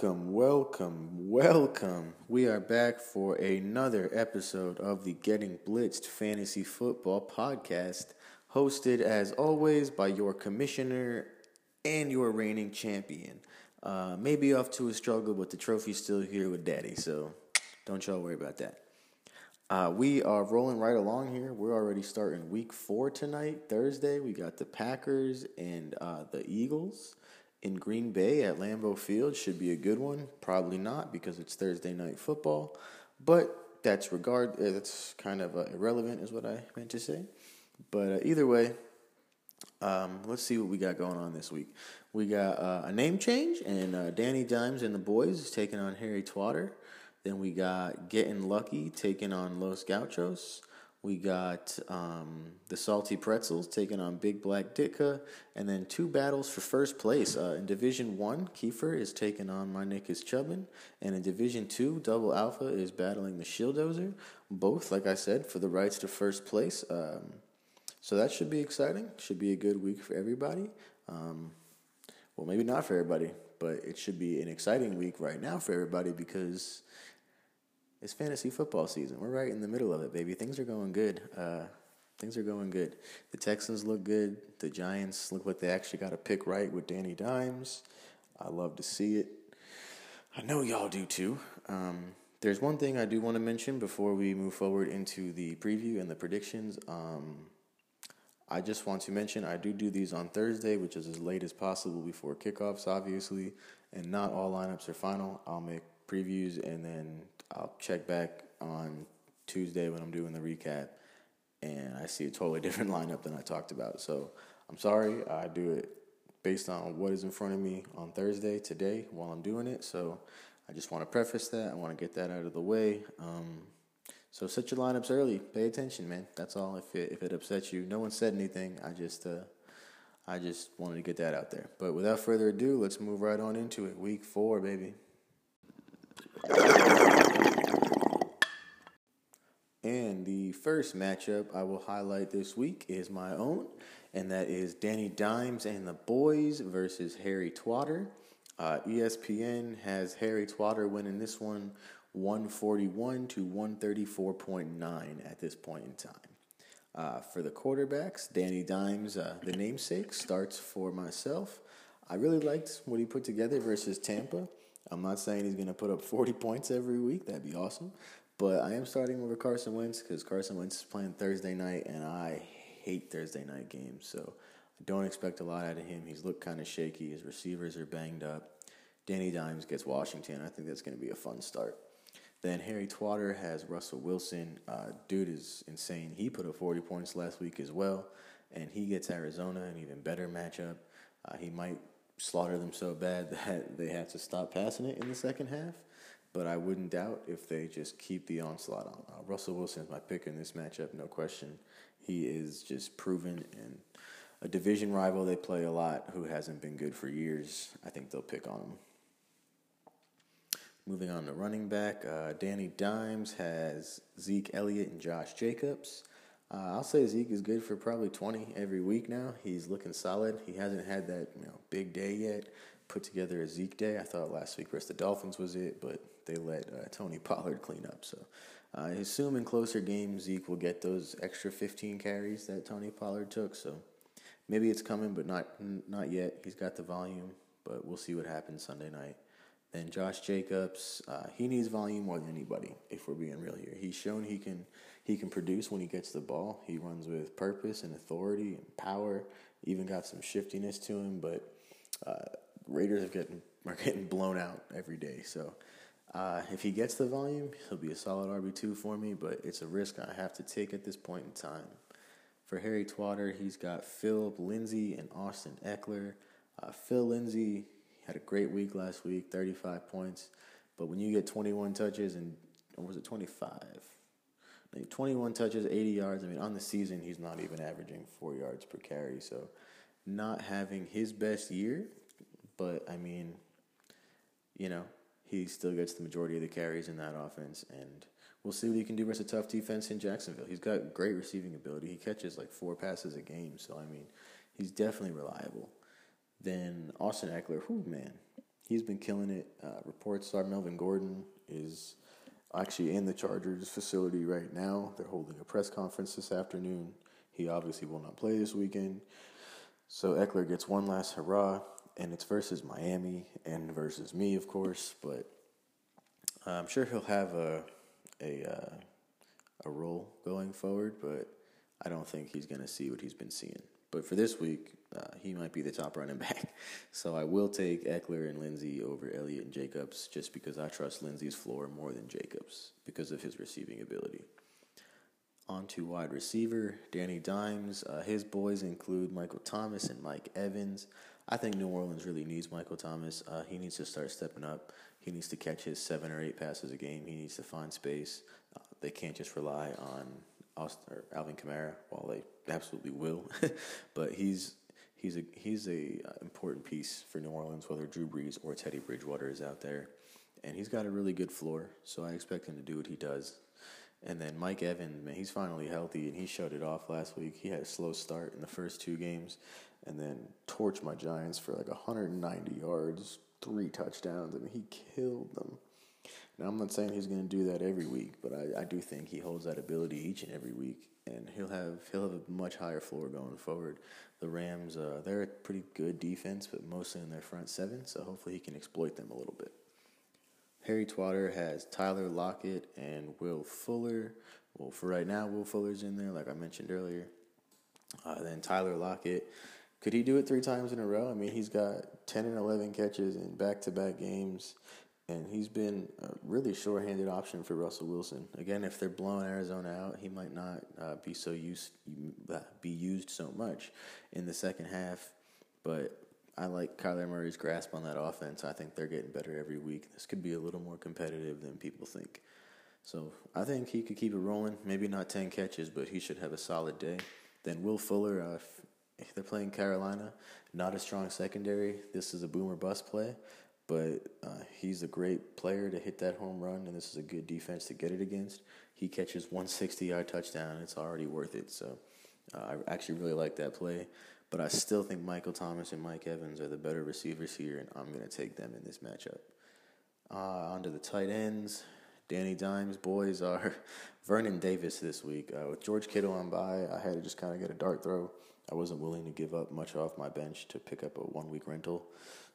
Welcome, welcome, welcome. We are back for another episode of the Getting Blitzed Fantasy Football Podcast, hosted as always by your commissioner and your reigning champion. Uh, maybe off to a struggle, but the trophy's still here with Daddy, so don't y'all worry about that. Uh, we are rolling right along here. We're already starting week four tonight, Thursday. We got the Packers and uh, the Eagles in Green Bay at Lambeau Field. Should be a good one. Probably not because it's Thursday night football, but that's regard. Uh, that's kind of uh, irrelevant, is what I meant to say. But uh, either way, um, let's see what we got going on this week. We got uh, a name change, and uh, Danny Dimes and the boys is taking on Harry Twatter. Then we got Getting Lucky taking on Los Gauchos. We got um, the Salty Pretzels taking on Big Black Ditka, and then two battles for first place. Uh, in Division One, Kiefer is taking on My Nick is Chubbin, and in Division Two, Double Alpha is battling the Shieldozer. Both, like I said, for the rights to first place. Um, so that should be exciting. Should be a good week for everybody. Um, well, maybe not for everybody, but it should be an exciting week right now for everybody because it's fantasy football season. We're right in the middle of it, baby. Things are going good. Uh, things are going good. The Texans look good. The Giants look like they actually got a pick right with Danny Dimes. I love to see it. I know y'all do too. Um, there's one thing I do want to mention before we move forward into the preview and the predictions. Um, I just want to mention I do do these on Thursday, which is as late as possible before kickoffs, obviously, and not all lineups are final. I'll make previews and then I'll check back on Tuesday when I'm doing the recap, and I see a totally different lineup than I talked about. So I'm sorry. I do it based on what is in front of me on Thursday today while I'm doing it. So I just want to preface that. I want to get that out of the way. Um, so set your lineups early. Pay attention, man. That's all. If it if it upsets you, no one said anything. I just uh, I just wanted to get that out there. But without further ado, let's move right on into it. Week four, baby. And the first matchup I will highlight this week is my own, and that is Danny Dimes and the Boys versus Harry Twatter. Uh, ESPN has Harry Twatter winning this one 141 to 134.9 at this point in time. Uh, for the quarterbacks, Danny Dimes, uh, the namesake, starts for myself. I really liked what he put together versus Tampa. I'm not saying he's going to put up 40 points every week. That'd be awesome. But I am starting over Carson Wentz because Carson Wentz is playing Thursday night, and I hate Thursday night games. So I don't expect a lot out of him. He's looked kind of shaky. His receivers are banged up. Danny Dimes gets Washington. I think that's going to be a fun start. Then Harry Twatter has Russell Wilson. Uh, dude is insane. He put up 40 points last week as well, and he gets Arizona, an even better matchup. Uh, he might slaughter them so bad that they have to stop passing it in the second half but I wouldn't doubt if they just keep the onslaught on. Uh, Russell Wilson is my pick in this matchup, no question. He is just proven and a division rival they play a lot who hasn't been good for years. I think they'll pick on him. Moving on to running back, uh, Danny Dimes has Zeke Elliott and Josh Jacobs. Uh, I'll say Zeke is good for probably 20 every week now. He's looking solid. He hasn't had that you know big day yet. Put together a Zeke day. I thought last week versus the Dolphins was it, but they let uh, Tony Pollard clean up. So I assume in closer games Zeke will get those extra 15 carries that Tony Pollard took. So maybe it's coming, but not not yet. He's got the volume, but we'll see what happens Sunday night. Then Josh Jacobs, uh, he needs volume more than anybody. If we're being real here, he's shown he can he can produce when he gets the ball. He runs with purpose and authority and power. Even got some shiftiness to him, but uh, Raiders are getting are getting blown out every day. So uh, if he gets the volume, he'll be a solid RB two for me. But it's a risk I have to take at this point in time. For Harry Twatter, he's got Philip Lindsay and Austin Ekeler. Uh, Phil Lindsay had a great week last week, 35 points. But when you get 21 touches and, or was it 25? 21 touches, 80 yards. I mean, on the season, he's not even averaging four yards per carry. So, not having his best year, but I mean, you know, he still gets the majority of the carries in that offense, and we'll see what he can do versus a tough defense in Jacksonville. He's got great receiving ability. He catches like four passes a game, so I mean, he's definitely reliable. Then Austin Ekeler, whoo man, he's been killing it. Uh, reports are Melvin Gordon is actually in the Chargers facility right now. They're holding a press conference this afternoon. He obviously will not play this weekend. So Ekeler gets one last hurrah, and it's versus Miami and versus me, of course. But I'm sure he'll have a a uh, a role going forward, but I don't think he's going to see what he's been seeing. But for this week, uh, he might be the top running back. So I will take Ekeler and Lindsay over Elliott and Jacobs just because I trust Lindsay's floor more than Jacobs because of his receiving ability. On to wide receiver, Danny Dimes. Uh, his boys include Michael Thomas and Mike Evans. I think New Orleans really needs Michael Thomas. Uh, he needs to start stepping up. He needs to catch his seven or eight passes a game. He needs to find space. Uh, they can't just rely on Austin, or Alvin Kamara, while they absolutely will. but he's he's a he's a uh, important piece for New Orleans, whether Drew Brees or Teddy Bridgewater is out there, and he's got a really good floor. So I expect him to do what he does. And then Mike Evans, man, he's finally healthy, and he showed it off last week. He had a slow start in the first two games, and then torched my Giants for like 190 yards, three touchdowns. I mean, he killed them. Now, I'm not saying he's going to do that every week, but I, I do think he holds that ability each and every week, and he'll have he'll have a much higher floor going forward. The Rams, uh, they're a pretty good defense, but mostly in their front seven, so hopefully he can exploit them a little bit. Harry Twatter has Tyler Lockett and Will Fuller. Well, for right now, Will Fuller's in there, like I mentioned earlier. Uh, then Tyler Lockett. Could he do it three times in a row? I mean, he's got 10 and 11 catches in back to back games and he's been a really short-handed option for Russell Wilson. Again, if they're blowing Arizona out, he might not uh, be so used uh, be used so much in the second half. But I like Kyler Murray's grasp on that offense. I think they're getting better every week. This could be a little more competitive than people think. So I think he could keep it rolling. Maybe not ten catches, but he should have a solid day. Then Will Fuller, uh, if they're playing Carolina, not a strong secondary. This is a boomer bust play but uh, he's a great player to hit that home run, and this is a good defense to get it against. He catches 160 yard touchdown, it's already worth it. So uh, I actually really like that play. But I still think Michael Thomas and Mike Evans are the better receivers here, and I'm going to take them in this matchup. Uh, on to the tight ends. Danny Dimes boys are Vernon Davis this week. Uh, with George Kittle on by, I had to just kind of get a dart throw. I wasn't willing to give up much off my bench to pick up a one week rental.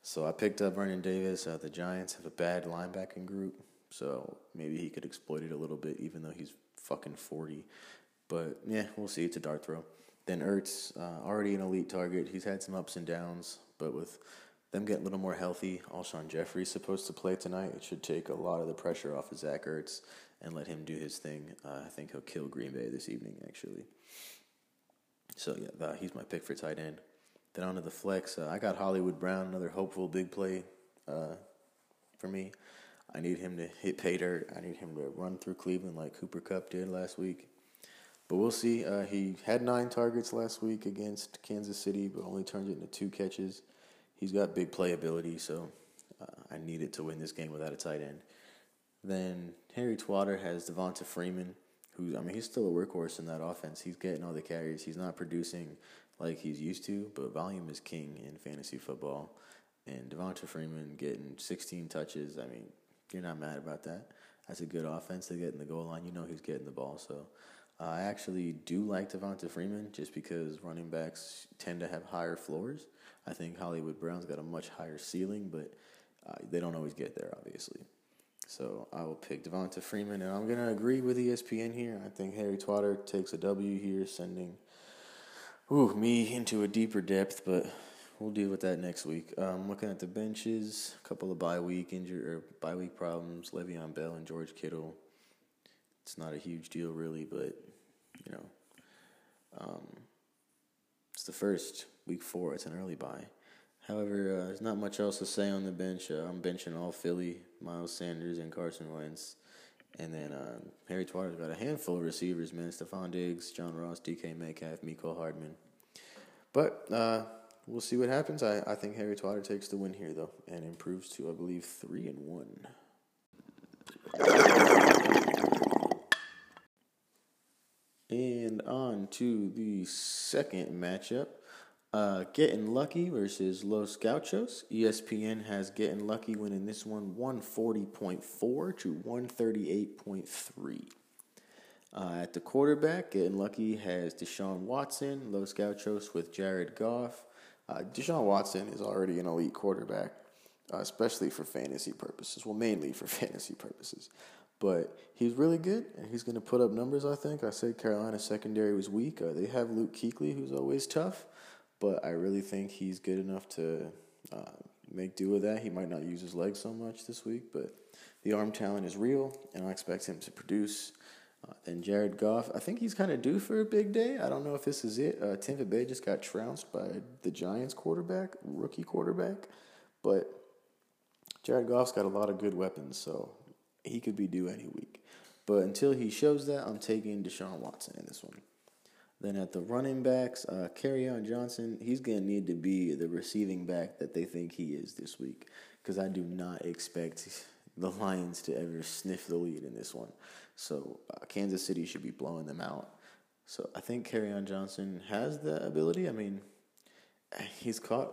So I picked up Vernon Davis. Uh, the Giants have a bad linebacking group, so maybe he could exploit it a little bit, even though he's fucking 40. But yeah, we'll see. It's a dart throw. Then Ertz, uh, already an elite target. He's had some ups and downs, but with them getting a little more healthy, Alshon Jeffery's supposed to play tonight. It should take a lot of the pressure off of Zach Ertz and let him do his thing. Uh, I think he'll kill Green Bay this evening, actually. So yeah, he's my pick for tight end. Then onto the flex, uh, I got Hollywood Brown, another hopeful big play uh, for me. I need him to hit pay dirt. I need him to run through Cleveland like Cooper Kupp did last week. But we'll see. Uh, he had nine targets last week against Kansas City, but only turned it into two catches. He's got big playability, so uh, I needed to win this game without a tight end. Then Harry Twatter has Devonta Freeman, who's I mean he's still a workhorse in that offense. He's getting all the carries. He's not producing like he's used to, but volume is king in fantasy football. And Devonta Freeman getting 16 touches, I mean, you're not mad about that. That's a good offense to get in the goal line. You know he's getting the ball. So uh, I actually do like Devonta Freeman just because running backs tend to have higher floors. I think Hollywood Brown's got a much higher ceiling, but uh, they don't always get there, obviously. So I will pick Devonta Freeman, and I'm going to agree with ESPN here. I think Harry Twatter takes a W here, sending ooh, me into a deeper depth, but we'll deal with that next week. Um, looking at the benches, a couple of bye week injury or bye week problems. Le'Veon Bell and George Kittle. It's not a huge deal, really, but you know, um, it's the first week four. It's an early bye. However, uh, there's not much else to say on the bench. Uh, I'm benching all Philly, Miles Sanders, and Carson Wentz. And then uh, Harry Twatter's got a handful of receivers, man. Stefon Diggs, John Ross, DK Metcalf, Mecole Hardman. But uh, we'll see what happens. I, I think Harry Twatter takes the win here, though, and improves to, I believe, 3 and 1. And on to the second matchup. Uh, Getting Lucky versus Los Gauchos. ESPN has Getting Lucky winning this one 140.4 to 138.3. Uh, at the quarterback, Getting Lucky has Deshaun Watson, Los Gauchos with Jared Goff. Uh, Deshaun Watson is already an elite quarterback, uh, especially for fantasy purposes. Well, mainly for fantasy purposes. But he's really good, and he's going to put up numbers, I think. I said Carolina secondary was weak. Uh, they have Luke Kuechly, who's always tough but I really think he's good enough to uh, make do with that. He might not use his legs so much this week, but the arm talent is real, and I expect him to produce. Uh, then Jared Goff, I think he's kind of due for a big day. I don't know if this is it. Uh, Tampa Bay just got trounced by the Giants quarterback, rookie quarterback, but Jared Goff's got a lot of good weapons, so he could be due any week. But until he shows that, I'm taking Deshaun Watson in this one. Then at the running backs, uh, on Johnson, he's going to need to be the receiving back that they think he is this week because I do not expect the Lions to ever sniff the lead in this one. So uh, Kansas City should be blowing them out. So I think on Johnson has the ability. I mean, he's caught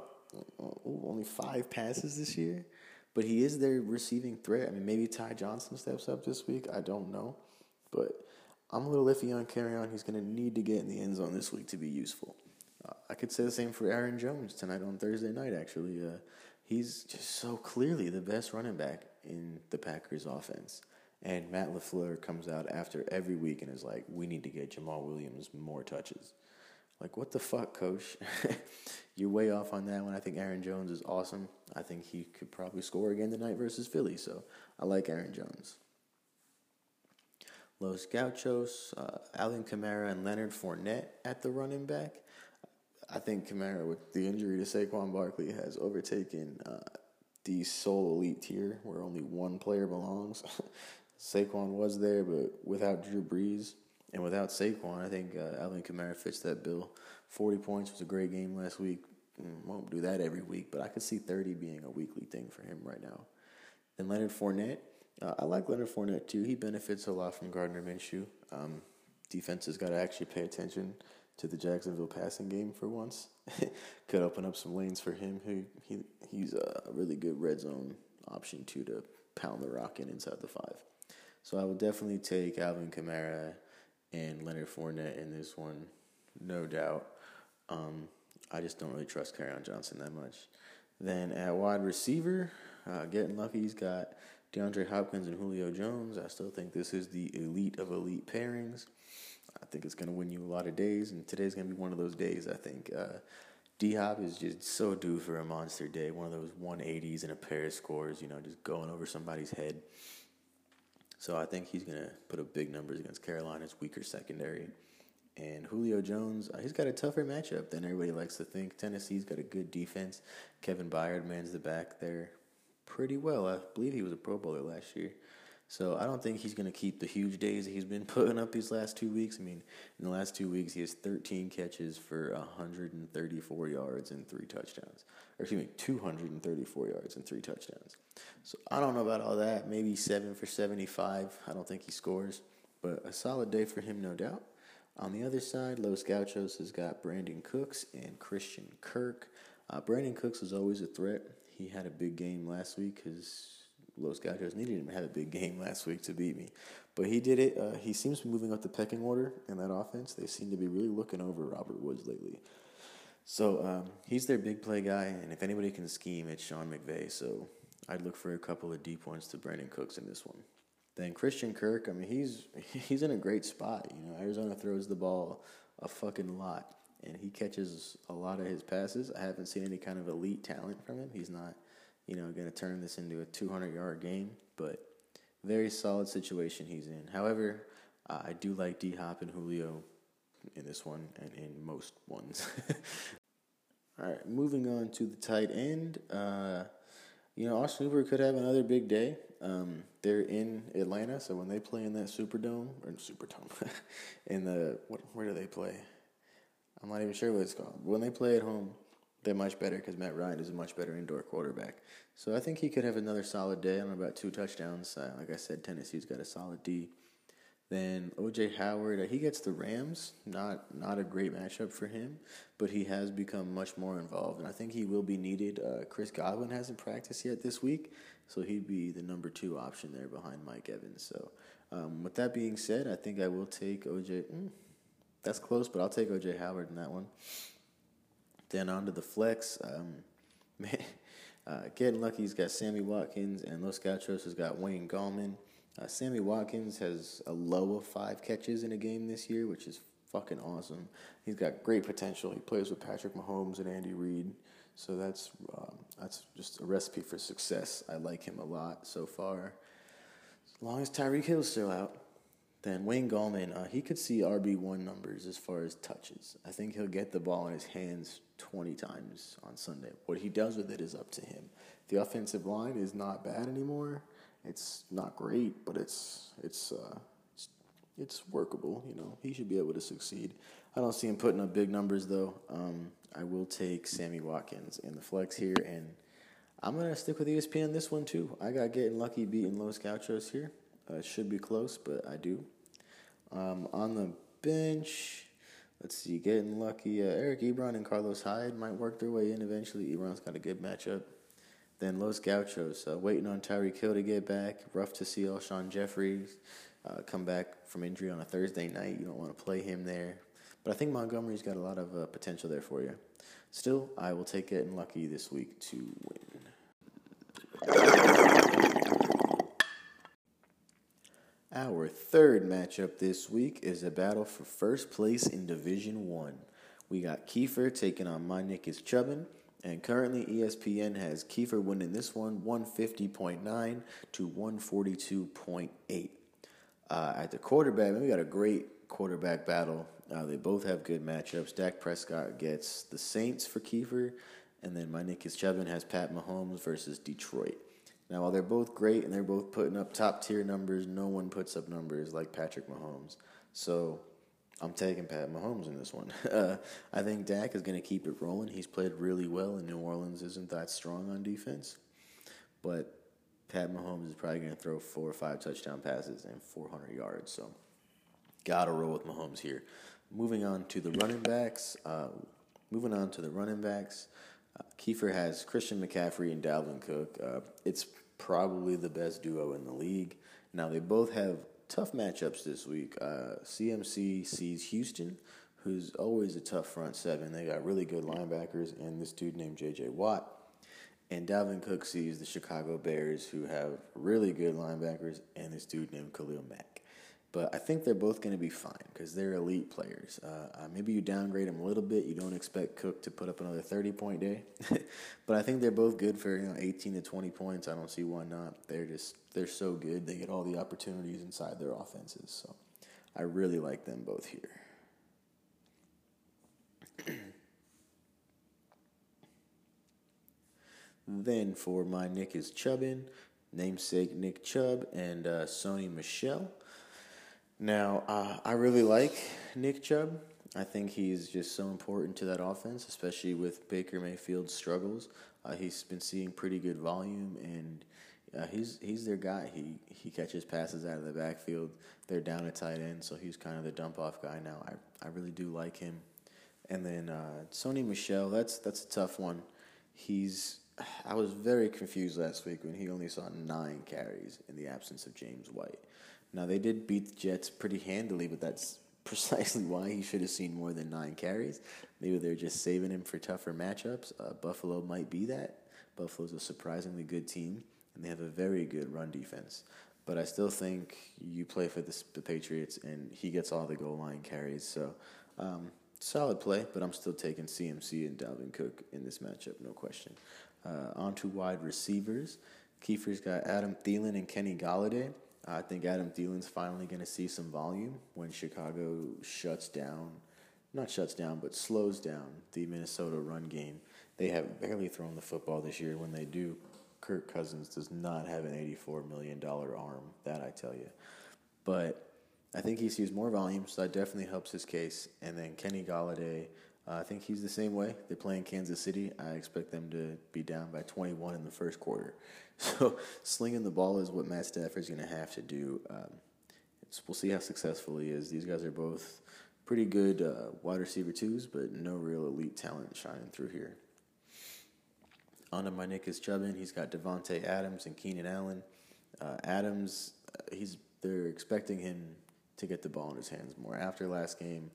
only five passes this year, but he is their receiving threat. I mean, maybe Ty Johnson steps up this week. I don't know, but I'm a little iffy on Kerryon. He's going to need to get in the end zone this week to be useful. Uh, I could say the same for Aaron Jones tonight on Thursday night, actually. Uh, he's just so clearly the best running back in the Packers offense. And Matt LaFleur comes out after every week and is like, we need to get Jamaal Williams more touches. Like, what the fuck, coach? You're way off on that one. I think Aaron Jones is awesome. I think he could probably score again tonight versus Philly. So I like Aaron Jones. Los Gauchos, uh, Alvin Kamara, and Leonard Fournette at the running back. I think Kamara, with the injury to Saquon Barkley, has overtaken uh, the sole elite tier where only one player belongs. Saquon was there, but without Drew Brees and without Saquon, I think uh, Alvin Kamara fits that bill. 40 points was a great game last week. Mm, won't do that every week, but I could see 30 being a weekly thing for him right now. And Leonard Fournette, uh, I like Leonard Fournette too. He benefits a lot from Gardner Minshew. Um, has got to actually pay attention to the Jacksonville passing game for once. Could open up some lanes for him. He, he he's a really good red zone option too to pound the rock in inside the five. So I will definitely take Alvin Kamara and Leonard Fournette in this one, no doubt. Um, I just don't really trust Kerryon Johnson that much. Then at wide receiver, uh, getting lucky, he's got DeAndre Hopkins and Julio Jones. I still think this is the elite of elite pairings. I think it's going to win you a lot of days, and today's going to be one of those days. I think uh, D Hop is just so due for a monster day. One of those 180s and a pair of scores, you know, just going over somebody's head. So I think he's going to put up big numbers against Carolina's weaker secondary. And Julio Jones, uh, he's got a tougher matchup than everybody likes to think. Tennessee's got a good defense. Kevin Byard mans the back there pretty well. I believe he was a Pro Bowler last year. So I don't think he's going to keep the huge days he's been putting up these last two weeks. I mean, in the last two weeks, he has 13 catches for 134 yards and three touchdowns. Or excuse me, 234 yards and three touchdowns. So I don't know about all that. Maybe seven for 75. I don't think he scores, but a solid day for him, no doubt. On the other side, Los Gauchos has got Brandin Cooks and Christian Kirk. Uh, Brandin Cooks is always a threat he had a big game last week because Los Gauchos needed him to have a big game last week to beat me. But he did it. Uh, he seems to be moving up the pecking order in that offense. They seem to be really looking over Robert Woods lately. So um, he's their big play guy, and if anybody can scheme, it's Sean McVay. So I'd look for a couple of deep ones to Brandin Cooks in this one. Then Christian Kirk, I mean, he's he's in a great spot. You know, Arizona throws the ball a fucking lot and he catches a lot of his passes. I haven't seen any kind of elite talent from him. He's not, you know, going to turn this into a 200 yard game, but very solid situation he's in. However, uh, I do like D Hop and Julio in this one and in most ones. All right, moving on to the tight end. Uh, you know, Austin Hooper could have another big day. Um, they're in Atlanta, so when they play in that Superdome or Superdome, in the what, where do they play? I'm not even sure what it's called. When they play at home, they're much better because Matt Ryan is a much better indoor quarterback. So I think he could have another solid day. on about two touchdowns. Uh, like I said, Tennessee's got a solid D. Then OJ Howard, uh, he gets the Rams. Not not a great matchup for him, but he has become much more involved, and I think he will be needed. Uh, Chris Godwin hasn't practiced yet this week, so he'd be the number two option there behind Mike Evans. So, um, with that being said, I think I will take OJ. Mm, that's close, but I'll take OJ Howard in that one. Then on to the flex. Um, man, uh, getting lucky, he's got Sammy Watkins, and Los Gauchos has got Wayne Gallman. Uh, Sammy Watkins has a low of five catches in a game this year, which is fucking awesome. He's got great potential. He plays with Patrick Mahomes and Andy Reid, so that's um, that's just a recipe for success. I like him a lot so far. As long as Tyreek Hill's still out, then Wayne Gallman, uh, he could see RB one numbers as far as touches. I think he'll get the ball in his hands twenty times on Sunday. What he does with it is up to him. The offensive line is not bad anymore. It's not great, but it's it's uh, it's, it's workable. You know, he should be able to succeed. I don't see him putting up big numbers though. Um, I will take Sammy Watkins in the flex here, and I'm gonna stick with ESPN this one too. I got getting lucky beating Los Gauchos here. Uh, should be close, but I do. Um, on the bench, let's see, getting lucky. Uh, Eric Ebron and Carlos Hyde might work their way in eventually. Ebron's got a good matchup. Then Los Gauchos, uh, waiting on Tyreek Hill to get back. Rough to see Alshon Jeffries uh, come back from injury on a Thursday night. You don't want to play him there. But I think Montgomery's got a lot of uh, potential there for you. Still, I will take and lucky this week to win. Our third matchup this week is a battle for first place in Division One. We got Kiefer taking on My Nick Chubbin. And currently, ESPN has Kiefer winning this one 150.9 to 142.8. Uh, at the quarterback, we got a great quarterback battle. Uh, they both have good matchups. Dak Prescott gets the Saints for Kiefer, and then my Nick Chubbin has Pat Mahomes versus Detroit. Now, while they're both great and they're both putting up top tier numbers, no one puts up numbers like Patrick Mahomes. So I'm taking Pat Mahomes in this one. Uh, I think Dak is going to keep it rolling. He's played really well, and New Orleans isn't that strong on defense. But Pat Mahomes is probably going to throw four or five touchdown passes and 400 yards. So, got to roll with Mahomes here. Moving on to the running backs. Uh, moving on to the running backs. Kiefer has Christian McCaffrey and Dalvin Cook. Uh, it's probably the best duo in the league. Now, they both have tough matchups this week. Uh, CMC sees Houston, who's always a tough front seven. They got really good linebackers and this dude named J.J. Watt. And Dalvin Cook sees the Chicago Bears, who have really good linebackers, and this dude named Khalil Mack. But I think they're both going to be fine because they're elite players. Uh, uh, maybe you downgrade them a little bit. You don't expect Cook to put up another 30 point day. but I think they're both good for you know 18 to 20 points. I don't see why not. They're just they're so good. They get all the opportunities inside their offenses. So I really like them both here. then for my Nick is Chubbin, namesake Nick Chubb, and uh, Sony Michel. Now, uh, I really like Nick Chubb. I think he's just so important to that offense, especially with Baker Mayfield's struggles. Uh, he's been seeing pretty good volume, and uh, he's he's their guy. He he catches passes out of the backfield. They're down a tight end, so he's kind of the dump off guy now. I I really do like him. And then uh, Sony Michel, that's that's a tough one. He's I was very confused last week when he only saw nine carries in the absence of James White. Now they did beat the Jets pretty handily, but that's precisely why he should have seen more than nine carries. Maybe they're just saving him for tougher matchups. Uh, Buffalo might be that. Buffalo's a surprisingly good team, and they have a very good run defense. But I still think you play for the, the Patriots, and he gets all the goal line carries. So um, solid play, but I'm still taking CMC and Dalvin Cook in this matchup, no question. Uh, on to wide receivers. Kiefer's got Adam Thielen and Kenny Golladay. I think Adam Thielen's finally going to see some volume when Chicago shuts down, not shuts down, but slows down the Minnesota run game. They have barely thrown the football this year. When they do, Kirk Cousins does not have an $84 million arm, that I tell you. But I think he sees more volume, so that definitely helps his case. And then Kenny Golladay, uh, I think he's the same way. They're playing Kansas City. I expect them to be down by 21 in the first quarter. So slinging the ball is what Matt Stafford's going to have to do. Um, we'll see how successful he is. These guys are both pretty good uh, wide receiver twos, but no real elite talent shining through here. On to my Nick is Chubbin. He's got Davante Adams and Keenan Allen. Uh, Adams, uh, he's they're expecting him to get the ball in his hands more. After last game,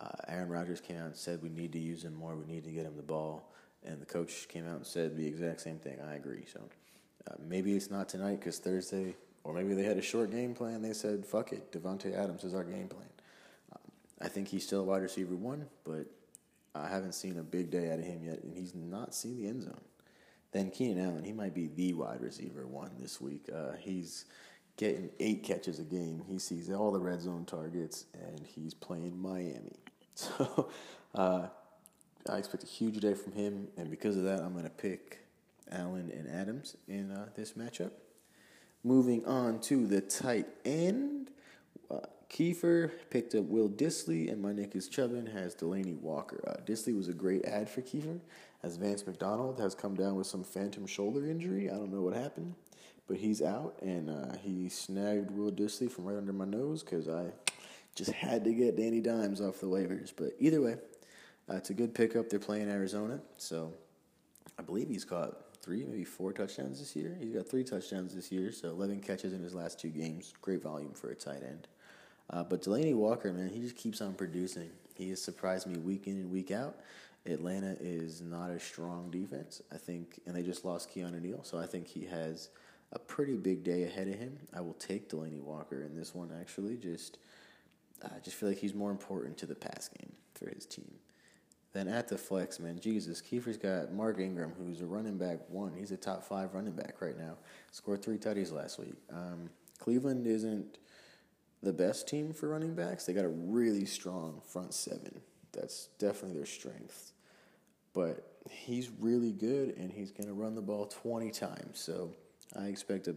uh, Aaron Rodgers came out and said we need to use him more. We need to get him the ball, and the coach came out and said the exact same thing. I agree. So uh, maybe it's not tonight because Thursday, or maybe they had a short game plan. They said fuck it, Davante Adams is our game plan. Um, I think he's still a wide receiver one, but I haven't seen a big day out of him yet, and he's not seen the end zone. Then Keenan Allen, he might be the wide receiver one this week. Uh, he's getting eight catches a game. He sees all the red zone targets, and he's playing Miami. So uh, I expect a huge day from him, and because of that, I'm going to pick Allen and Adams in uh, this matchup. Moving on to the tight end, uh, Kiefer picked up Will Dissly, and my Nick is Chubbin has Delanie Walker. Uh, Dissly was a great ad for Kiefer, as Vance McDonald has come down with some phantom shoulder injury. I don't know what happened, but he's out, and uh, he snagged Will Dissly from right under my nose because I just had to get Danny Dimes off the waivers. But either way, uh, it's a good pickup. They're playing Arizona, so I believe he's caught three, maybe four touchdowns this year. He's got three touchdowns this year, so 11 catches in his last two games. Great volume for a tight end. Uh, but Delanie Walker, man, he just keeps on producing. He has surprised me week in and week out. Atlanta is not a strong defense, I think, and they just lost Keanu Neal, so I think he has a pretty big day ahead of him. I will take Delanie Walker in this one, actually. Just, I just feel like he's more important to the pass game for his team. Then at the flex, man, Jesus, Kiefer's got Mark Ingram, who's a running back one. He's a top five running back right now. Scored three tutties last week. Um, Cleveland isn't the best team for running backs. They got a really strong front seven. That's definitely their strength. But he's really good, and he's going to run the ball 20 times. So I expect a,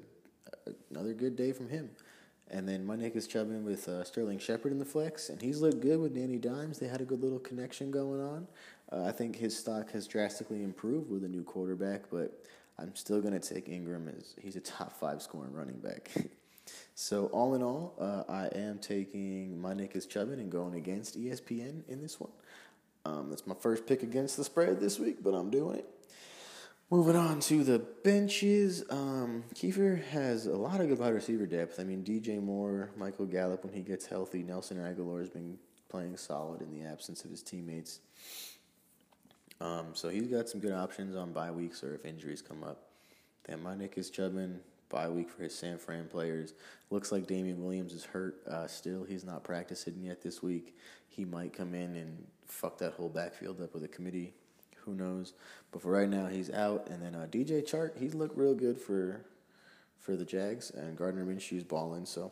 another good day from him. And then my Nick is chubbing with uh, Sterling Shepard in the flex, and he's looked good with Danny Dimes. They had a good little connection going on. Uh, I think his stock has drastically improved with a new quarterback, but I'm still going to take Ingram as he's a top five scoring running back. so all in all, uh, I am taking my Nick is chubbing and going against ESPN in this one. Um, that's my first pick against the spread this week, but I'm doing it. Moving on to the benches, um, Kiefer has a lot of good wide receiver depth. I mean, DJ Moore, Michael Gallup, when he gets healthy, Nelson Agholor has been playing solid in the absence of his teammates. Um, so he's got some good options on bye weeks or if injuries come up. Then my Nick is Chubbin, bye week for his San Fran players. Looks like Damien Williams is hurt uh, still. He's not practicing yet this week. He might come in and fuck that whole backfield up with a committee who knows? But for right now, he's out. And then uh, DJ Chark, he's looked real good for for the Jags, and Gardner Minshew's balling, so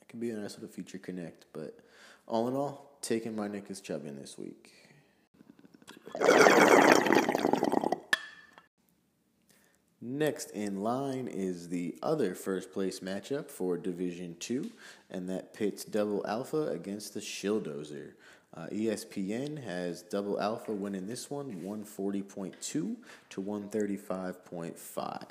that could be a nice little future connect. But all in all, taking my Nick is Chubb in this week. Next in line is the other first place matchup for Division 2, and that pits Double Alpha against the Shilldozer. Uh, ESPN has Double Alpha winning this one 140.2 to 135.5.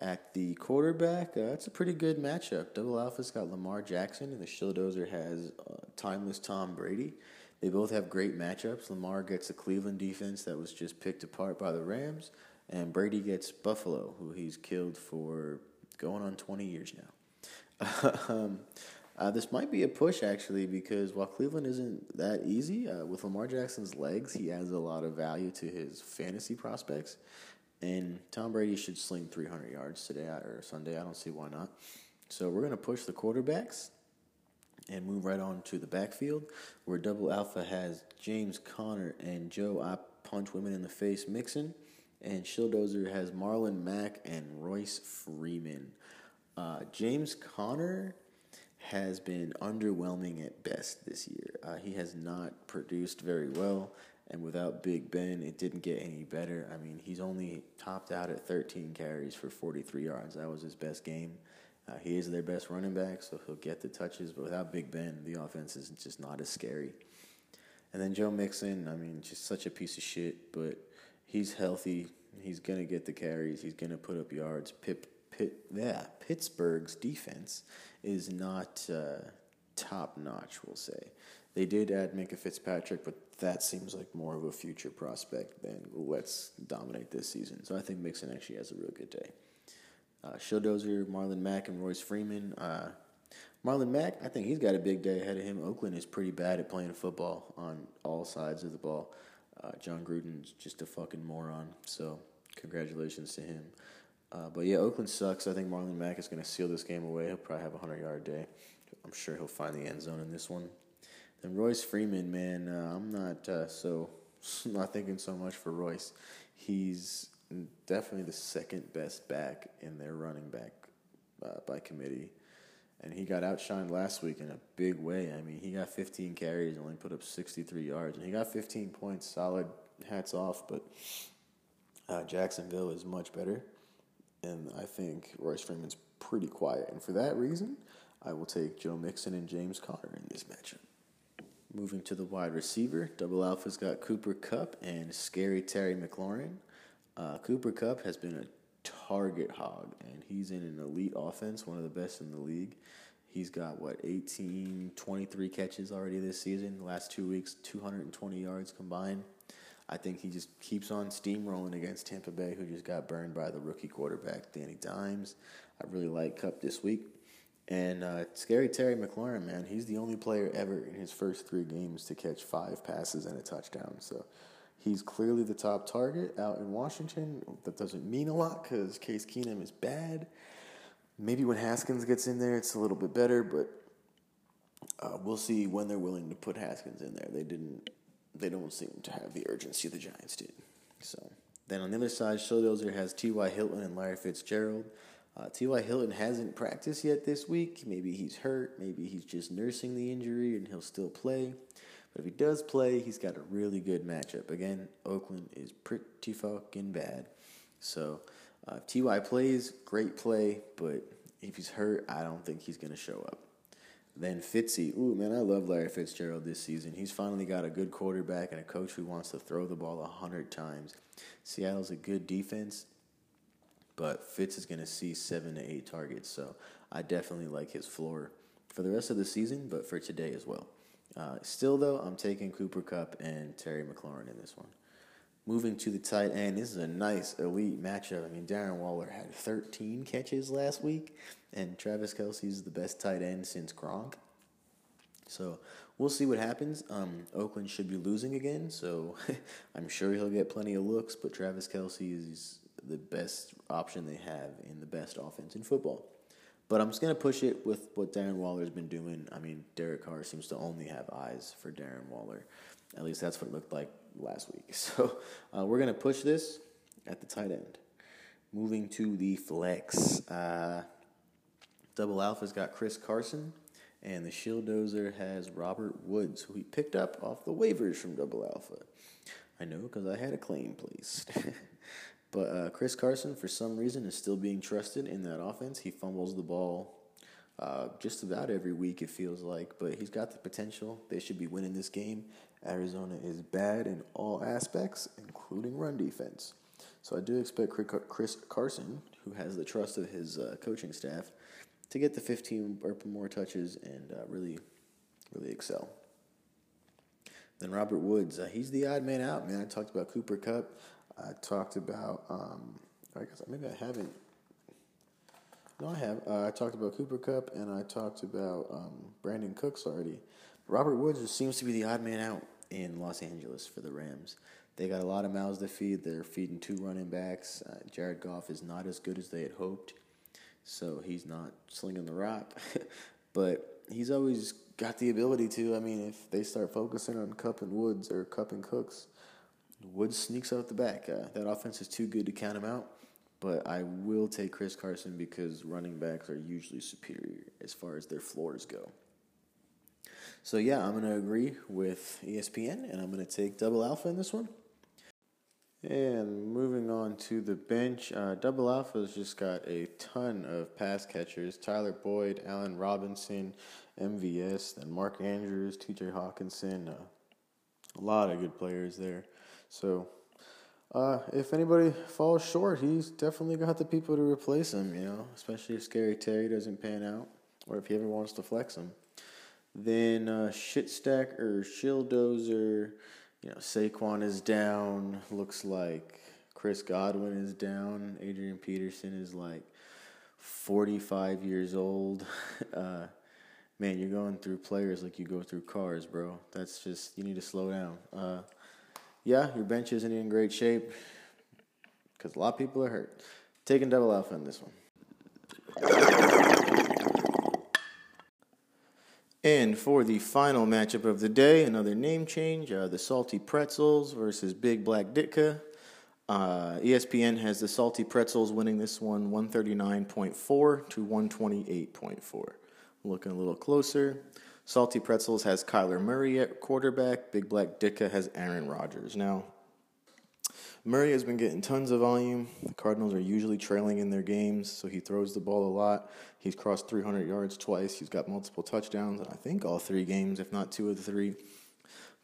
At the quarterback, uh, a pretty good matchup. Double Alpha's got Lamar Jackson, and the Shilldozer has uh, timeless Tom Brady. They both have great matchups. Lamar gets the Cleveland defense that was just picked apart by the Rams, and Brady gets Buffalo, who he's killed for going on 20 years now. um, uh, this might be a push actually because while Cleveland isn't that easy, uh, with Lamar Jackson's legs, he adds a lot of value to his fantasy prospects. And Tom Brady should sling 300 yards today or Sunday. I don't see why not. So we're going to push the quarterbacks and move right on to the backfield where Double Alpha has James Conner and Joe I Punch Women in the Face Mixon. And Shilldozer has Marlon Mack and Royce Freeman. Uh, James Conner has been underwhelming at best this year. Uh, he has not produced very well, and without Big Ben, it didn't get any better. I mean, he's only topped out at 13 carries for 43 yards. That was his best game. Uh, he is their best running back, so he'll get the touches, but without Big Ben, the offense is just not as scary. And then Joe Mixon, I mean, just such a piece of shit, but he's healthy. He's going to get the carries. He's going to put up yards. Pip Pitt, yeah, Pittsburgh's defense is not uh, top notch, we'll say. They did add Minkah Fitzpatrick, but that seems like more of a future prospect than let's dominate this season. So I think Mixon actually has a real good day. Uh, Showdozer, Marlon Mack, and Royce Freeman. Uh, Marlon Mack, I think he's got a big day ahead of him. Oakland is pretty bad at playing football on all sides of the ball. Uh, Jon Gruden's just a fucking moron. So congratulations to him. Uh, but yeah, Oakland sucks. I think Marlon Mack is going to seal this game away. He'll probably have a 100 yard day. I'm sure he'll find the end zone in this one. Then Royce Freeman, man, uh, I'm not uh, so not thinking so much for Royce. He's definitely the second best back in their running back uh, by committee. And he got outshined last week in a big way. I mean, he got 15 carries and only put up 63 yards. And he got 15 points, solid, hats off. But uh, Jacksonville is much better. And I think Royce Freeman's pretty quiet. And for that reason, I will take Joe Mixon and James Conner in this matchup. Moving to the wide receiver, Double Alpha's got Cooper Kupp and Scary Terry McLaurin. Uh, Cooper Kupp has been a target hog, and he's in an elite offense, one of the best in the league. He's got, what, 18, 23 catches already this season. Last two weeks, 220 yards combined. I think he just keeps on steamrolling against Tampa Bay, who just got burned by the rookie quarterback, Danny Dimes. I really like Kupp this week. And uh, scary Terry McLaurin, man, he's the only player ever in his first three games to catch five passes and a touchdown. So he's clearly the top target out in Washington. That doesn't mean a lot because Case Keenum is bad. Maybe when Haskins gets in there, it's a little bit better, but uh, we'll see when they're willing to put Haskins in there. They didn't. They don't seem to have the urgency the Giants did. So then on the other side, Showdozer has T.Y. Hilton and Larry Fitzgerald. Uh, T.Y. Hilton hasn't practiced yet this week. Maybe he's hurt. Maybe he's just nursing the injury and he'll still play. But if he does play, he's got a really good matchup. Again, Oakland is pretty fucking bad. So uh, if Ty plays, great play. But if he's hurt, I don't think he's going to show up. Then Fitzy, ooh man, I love Larry Fitzgerald this season. He's finally got a good quarterback and a coach who wants to throw the ball hundred times. Seattle's a good defense, but Fitz is going to see seven to eight targets. So I definitely like his floor for the rest of the season, but for today as well. Uh, still, though, I'm taking Cooper Kupp and Terry McLaurin in this one. Moving to the tight end, this is a nice elite matchup. I mean, Darren Waller had 13 catches last week, and Travis Kelce's the best tight end since Gronk. So we'll see what happens. Um, Oakland should be losing again, so I'm sure he'll get plenty of looks. But Travis Kelce is the best option they have in the best offense in football. But I'm just going to push it with what Darren Waller's been doing. I mean, Derek Carr seems to only have eyes for Darren Waller. At least that's what it looked like last week. So uh, we're going to push this at the tight end. Moving to the flex. Uh, Double Alpha's got Chris Carson, and the Shield Dozer has Robert Woods, who he picked up off the waivers from Double Alpha. I know because I had a claim placed. But uh, Chris Carson, for some reason, is still being trusted in that offense. He fumbles the ball uh, just about every week, it feels like, but he's got the potential. They should be winning this game. Arizona is bad in all aspects, including run defense. So I do expect Chris Carson, who has the trust of his uh, coaching staff, to get the 15 or more touches and uh, really, really excel. Then Robert Woods, uh, he's the odd man out, man. I talked about Cooper Kupp. I talked about, um, I guess maybe I haven't. No, I have. Uh, I talked about Cooper Kupp and I talked about um, Brandin Cooks already. Robert Woods seems to be the odd man out in Los Angeles for the Rams. They got a lot of mouths to feed. They're feeding two running backs. Uh, Jared Goff is not as good as they had hoped, so he's not slinging the rock. but he's always got the ability to. I mean, if they start focusing on Kupp and Woods or Kupp and Cooks, Woods sneaks out the back. Uh, that offense is too good to count him out. But I will take Chris Carson because running backs are usually superior as far as their floors go. So yeah, I'm gonna agree with ESPN, and I'm gonna take Double Alpha in this one. And moving on to the bench, uh, Double Alpha's just got a ton of pass catchers: Tyler Boyd, Allen Robinson, MVS, then Mark Andrews, T.J. Hockenson. Uh, a lot of good players there. So uh, if anybody falls short, he's definitely got the people to replace him, you know, especially if Scary Terry doesn't pan out or if he ever wants to flex him. Then uh, Shitstack or Shilldozer, you know, Saquon is down. Looks like Chris Godwin is down. Adrian Peterson is like 45 years old. Uh, man, you're going through players like you go through cars, bro. That's just, you need to slow down. Uh, yeah, your bench isn't in great shape because a lot of people are hurt. Taking double alpha in this one. And for the final matchup of the day, another name change uh, the Salty Pretzels versus Big Black Ditka. Uh, ESPN has the Salty Pretzels winning this one 139.4 to 128.4. Looking a little closer. Salty Pretzels has Kyler Murray at quarterback. Big Black Ditka has Aaron Rodgers. Now, Murray has been getting tons of volume. The Cardinals are usually trailing in their games, so he throws the ball a lot. He's crossed 300 yards twice. He's got multiple touchdowns, I think all three games, if not two of the three.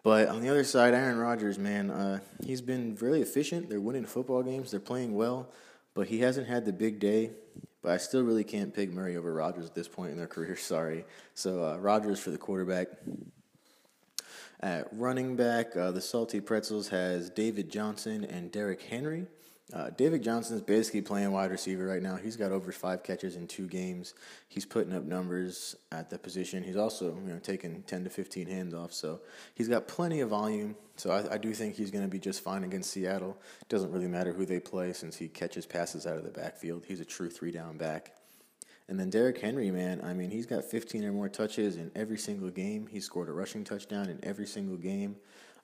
But on the other side, Aaron Rodgers, man, uh, he's been really efficient. They're winning football games. They're playing well, but he hasn't had the big day. But I still really can't pick Murray over Rodgers at this point in their career. Sorry. So uh, Rodgers for the quarterback. At running back, uh, the Salty Pretzels has David Johnson and Derrick Henry. Uh, David Johnson is basically playing wide receiver right now. He's got over five catches in two games. He's putting up numbers at the position. He's also you know taking ten to fifteen hands off, so he's got plenty of volume. So I, I do think he's going to be just fine against Seattle. Doesn't really matter who they play since he catches passes out of the backfield. He's a true three down back. And then Derrick Henry, man, I mean, he's got 15 or more touches in every single game. He scored a rushing touchdown in every single game.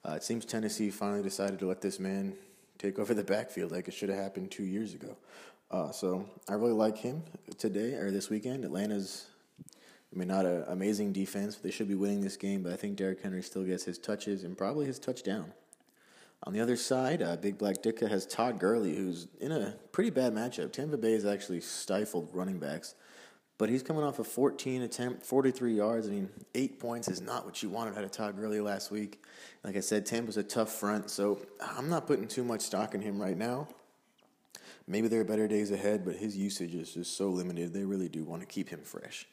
Uh, it seems Tennessee finally decided to let this man take over the backfield like it should have happened two years ago. Uh, so I really like him today or this weekend. Atlanta's, I mean, not an amazing defense. They should be winning this game, but I think Derrick Henry still gets his touches and probably his touchdown. On the other side, uh, Big Black Ditka has Todd Gurley, who's in a pretty bad matchup. Tampa Bay has actually stifled running backs. But he's coming off a 14 attempt, 43 yards. I mean, eight points is not what you wanted out of Todd Gurley last week. Like I said, Tampa's a tough front, so I'm not putting too much stock in him right now. Maybe there are better days ahead, but his usage is just so limited. They really do want to keep him fresh.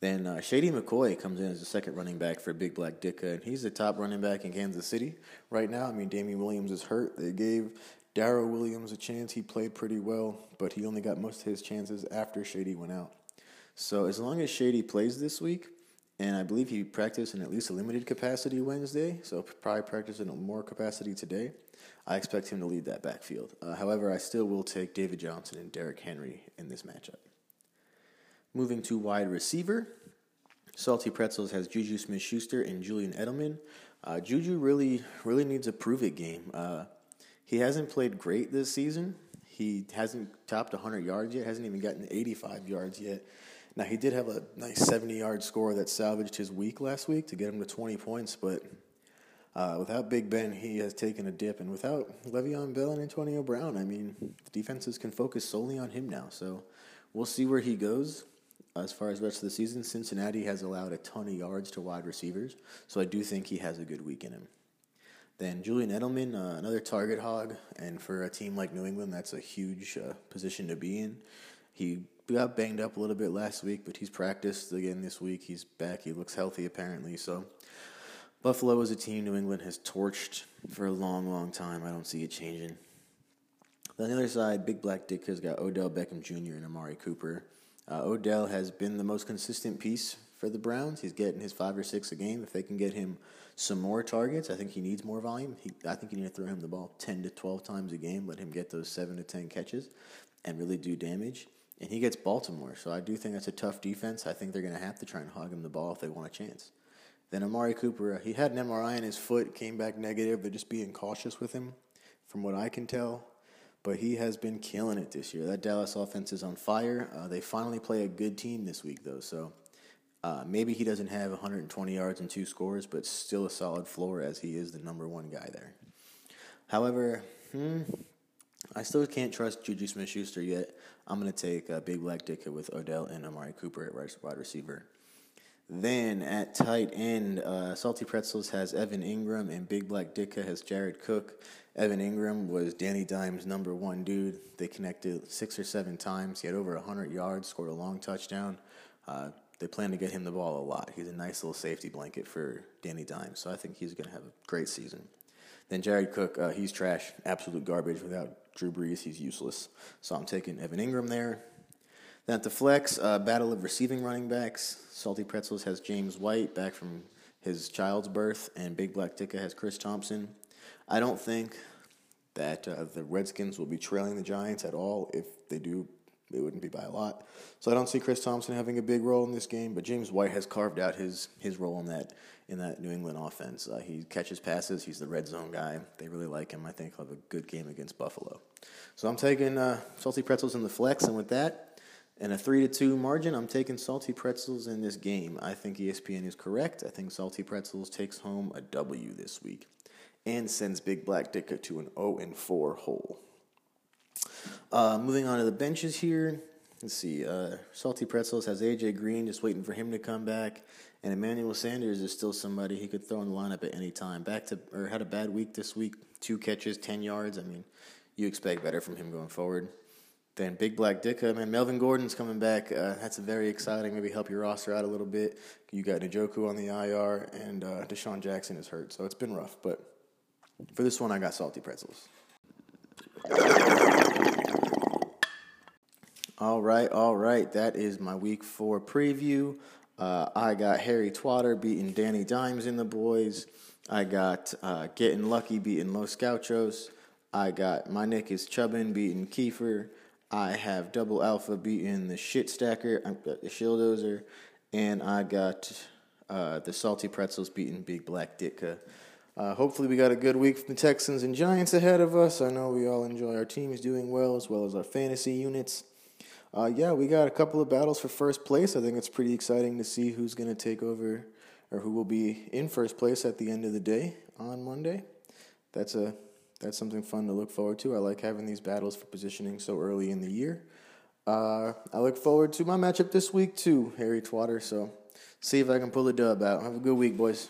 Then uh, Shady McCoy comes in as the second running back for Big Black Ditka, and he's the top running back in Kansas City right now. I mean, Damien Williams is hurt. They gave Darrel Williams a chance. He played pretty well, but he only got most of his chances after Shady went out. So as long as Shady plays this week, and I believe he practiced in at least a limited capacity Wednesday, so probably practiced in more capacity today. I expect him to lead that backfield. Uh, however, I still will take David Johnson and Derrick Henry in this matchup. Moving to wide receiver, Salty Pretzels has Juju Smith Schuster and Julian Edelman. Uh, Juju really, really needs a prove it game. Uh, he hasn't played great this season. He hasn't topped 100 yards yet, hasn't even gotten 85 yards yet. Now he did have a nice 70 yard score that salvaged his week last week to get him to 20 points, but uh, without Big Ben, he has taken a dip, and without Le'Veon Bell and Antonio Brown, I mean, the defenses can focus solely on him now. So we'll see where he goes as far as the rest of the season. Cincinnati has allowed a ton of yards to wide receivers, so I do think he has a good week in him. Then Julian Edelman, uh, another target hog, and for a team like New England, that's a huge uh, position to be in. He got banged up a little bit last week, but he's practiced again this week. He's back. He looks healthy apparently. So Buffalo is a team New England has torched for a long, long time. I don't see it changing. On the other side, Big Black Dick has got Odell Beckham Jr. and Amari Cooper. Uh, Odell has been the most consistent piece for the Browns. He's getting his five or six a game. If they can get him some more targets, I think he needs more volume. He, I think you need to throw him the ball 10 to 12 times a game, let him get those 7 to 10 catches and really do damage and he gets Baltimore. So I do think that's a tough defense. I think they're going to have to try and hog him the ball if they want a chance. Then Amari Cooper, he had an MRI in his foot, came back negative. They're just being cautious with him, from what I can tell. But he has been killing it this year. That Dallas offense is on fire. Uh, they finally play a good team this week, though. So uh, maybe he doesn't have 120 yards and two scores, but still a solid floor as he is the number one guy there. However, hmm, I still can't trust Juju Smith Schuster yet. I'm going to take uh, Big Black Ditka with Odell and Amari Cooper at wide receiver. Then at tight end, uh, Salty Pretzels has Evan Engram and Big Black Ditka has Jared Cook. Evan Engram was Danny Dimes' number one dude. They connected six or seven times. He had over 100 yards, scored a long touchdown. Uh, they plan to get him the ball a lot. He's a nice little safety blanket for Danny Dimes, so I think he's going to have a great season. Then Jared Cook, uh, he's trash, absolute garbage. Without Drew Brees, he's useless. So I'm taking Evan Engram there. Then at the flex, uh, battle of receiving running backs. Salty Pretzels has James White back from his child's birth, and Big Black Ditka has Chris Thompson. I don't think that uh, the Redskins will be trailing the Giants at all. If they do, it wouldn't be by a lot. So I don't see Chris Thompson having a big role in this game, but James White has carved out his his role in that in that New England offense. Uh, he catches passes. He's the red zone guy. They really like him. I think he'll have a good game against Buffalo. So I'm taking uh, salty pretzels in the flex, and with that. In a three to two margin, I'm taking Salty Pretzels in this game. I think ESPN is correct. I think Salty Pretzels takes home a W this week and sends Big Black Ditka to an 0 and 4 hole. Uh, moving on to the benches here. Let's see. Uh, Salty Pretzels has AJ Green, just waiting for him to come back, and Emmanuel Sanders is still somebody he could throw in the lineup at any time. Back to or had a bad week this week, two catches, ten yards. I mean, you expect better from him going forward. Then Big Black Ditka, man, Melvin Gordon's coming back. Uh, that's very exciting. Maybe help your roster out a little bit. You got Njoku on the IR, and uh, DeSean Jackson is hurt, so it's been rough. But for this one, I got salty pretzels. All right, all right. That is my week four preview. Uh, I got Harry Twatter beating Danny Dimes in the boys. I got uh, Getting Lucky beating Los Gauchos. I got My Nick is Chubbin beating Kiefer. I have Double Alpha beating the Shit Stacker, I got the Shildozer, and I got uh, the Salty Pretzels beating Big Black Ditka. Uh, hopefully, we got a good week from the Texans and Giants ahead of us. I know we all enjoy our teams doing well, as well as our fantasy units. Uh, yeah, we got a couple of battles for first place. I think it's pretty exciting to see who's going to take over or who will be in first place at the end of the day on Monday. That's a that's something fun to look forward to. I like having these battles for positioning so early in the year. Uh, I look forward to my matchup this week too, Harry Twatter. So see if I can pull a dub out. Have a good week, boys.